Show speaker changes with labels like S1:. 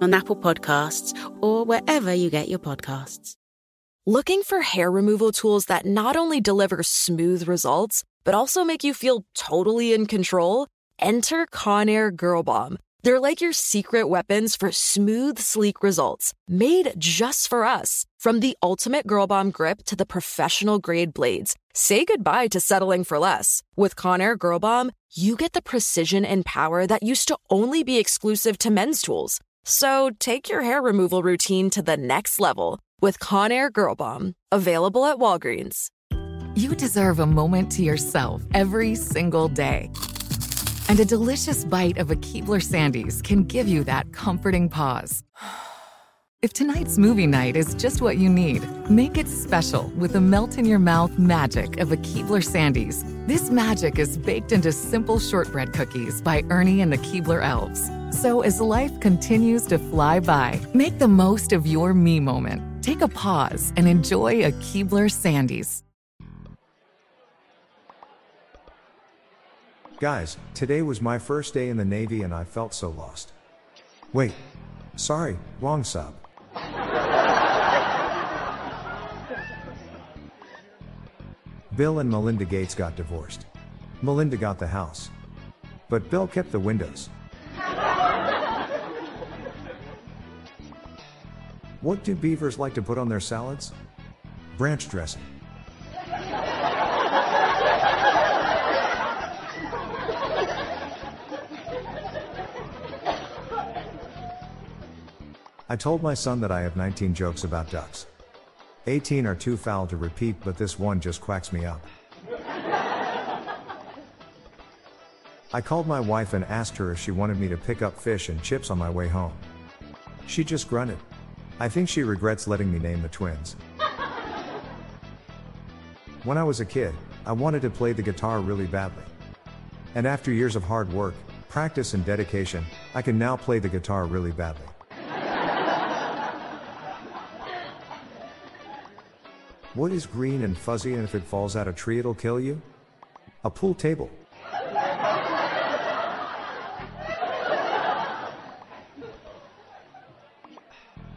S1: on Apple Podcasts, or wherever you get your podcasts.
S2: Looking for hair removal tools that not only deliver smooth results, but also make you feel totally in control? Enter Conair Girl Bomb. They're like your secret weapons for smooth, sleek results, made just for us. From the ultimate Girl Bomb grip to the professional grade blades, say goodbye to settling for less. With Conair Girl Bomb, you get the precision and power that used to only be exclusive to men's tools. So take your hair removal routine to the next level with Conair Girl Bomb, available at Walgreens.
S3: You deserve a moment to yourself every single day. And a delicious bite of a Keebler Sandies can give you that comforting pause. If tonight's movie night is just what you need, make it special with the melt in your mouth magic of a Keebler Sandies. This magic is baked into simple shortbread cookies by Ernie and the Keebler Elves. So as life continues to fly by, make the most of your me moment. Take a pause and enjoy a Keebler Sandies.
S4: Guys, today was my first day in the Navy and I felt so lost. Wait. Sorry, wrong sub. Bill and Melinda Gates got divorced. Melinda got the house. But Bill kept the windows. What do beavers like to put on their salads? Branch dressing. I told my son that I have 19 jokes about ducks. 18 are too foul to repeat, but this one just quacks me up. I called my wife and asked her if she wanted me to pick up fish and chips on my way home. She just grunted. I think she regrets letting me name the twins. When I was a kid, I wanted to play the guitar really badly. And after years of hard work, practice, and dedication, I can now play the guitar really badly. What is green and fuzzy and if it falls out a tree it'll kill you? A pool table.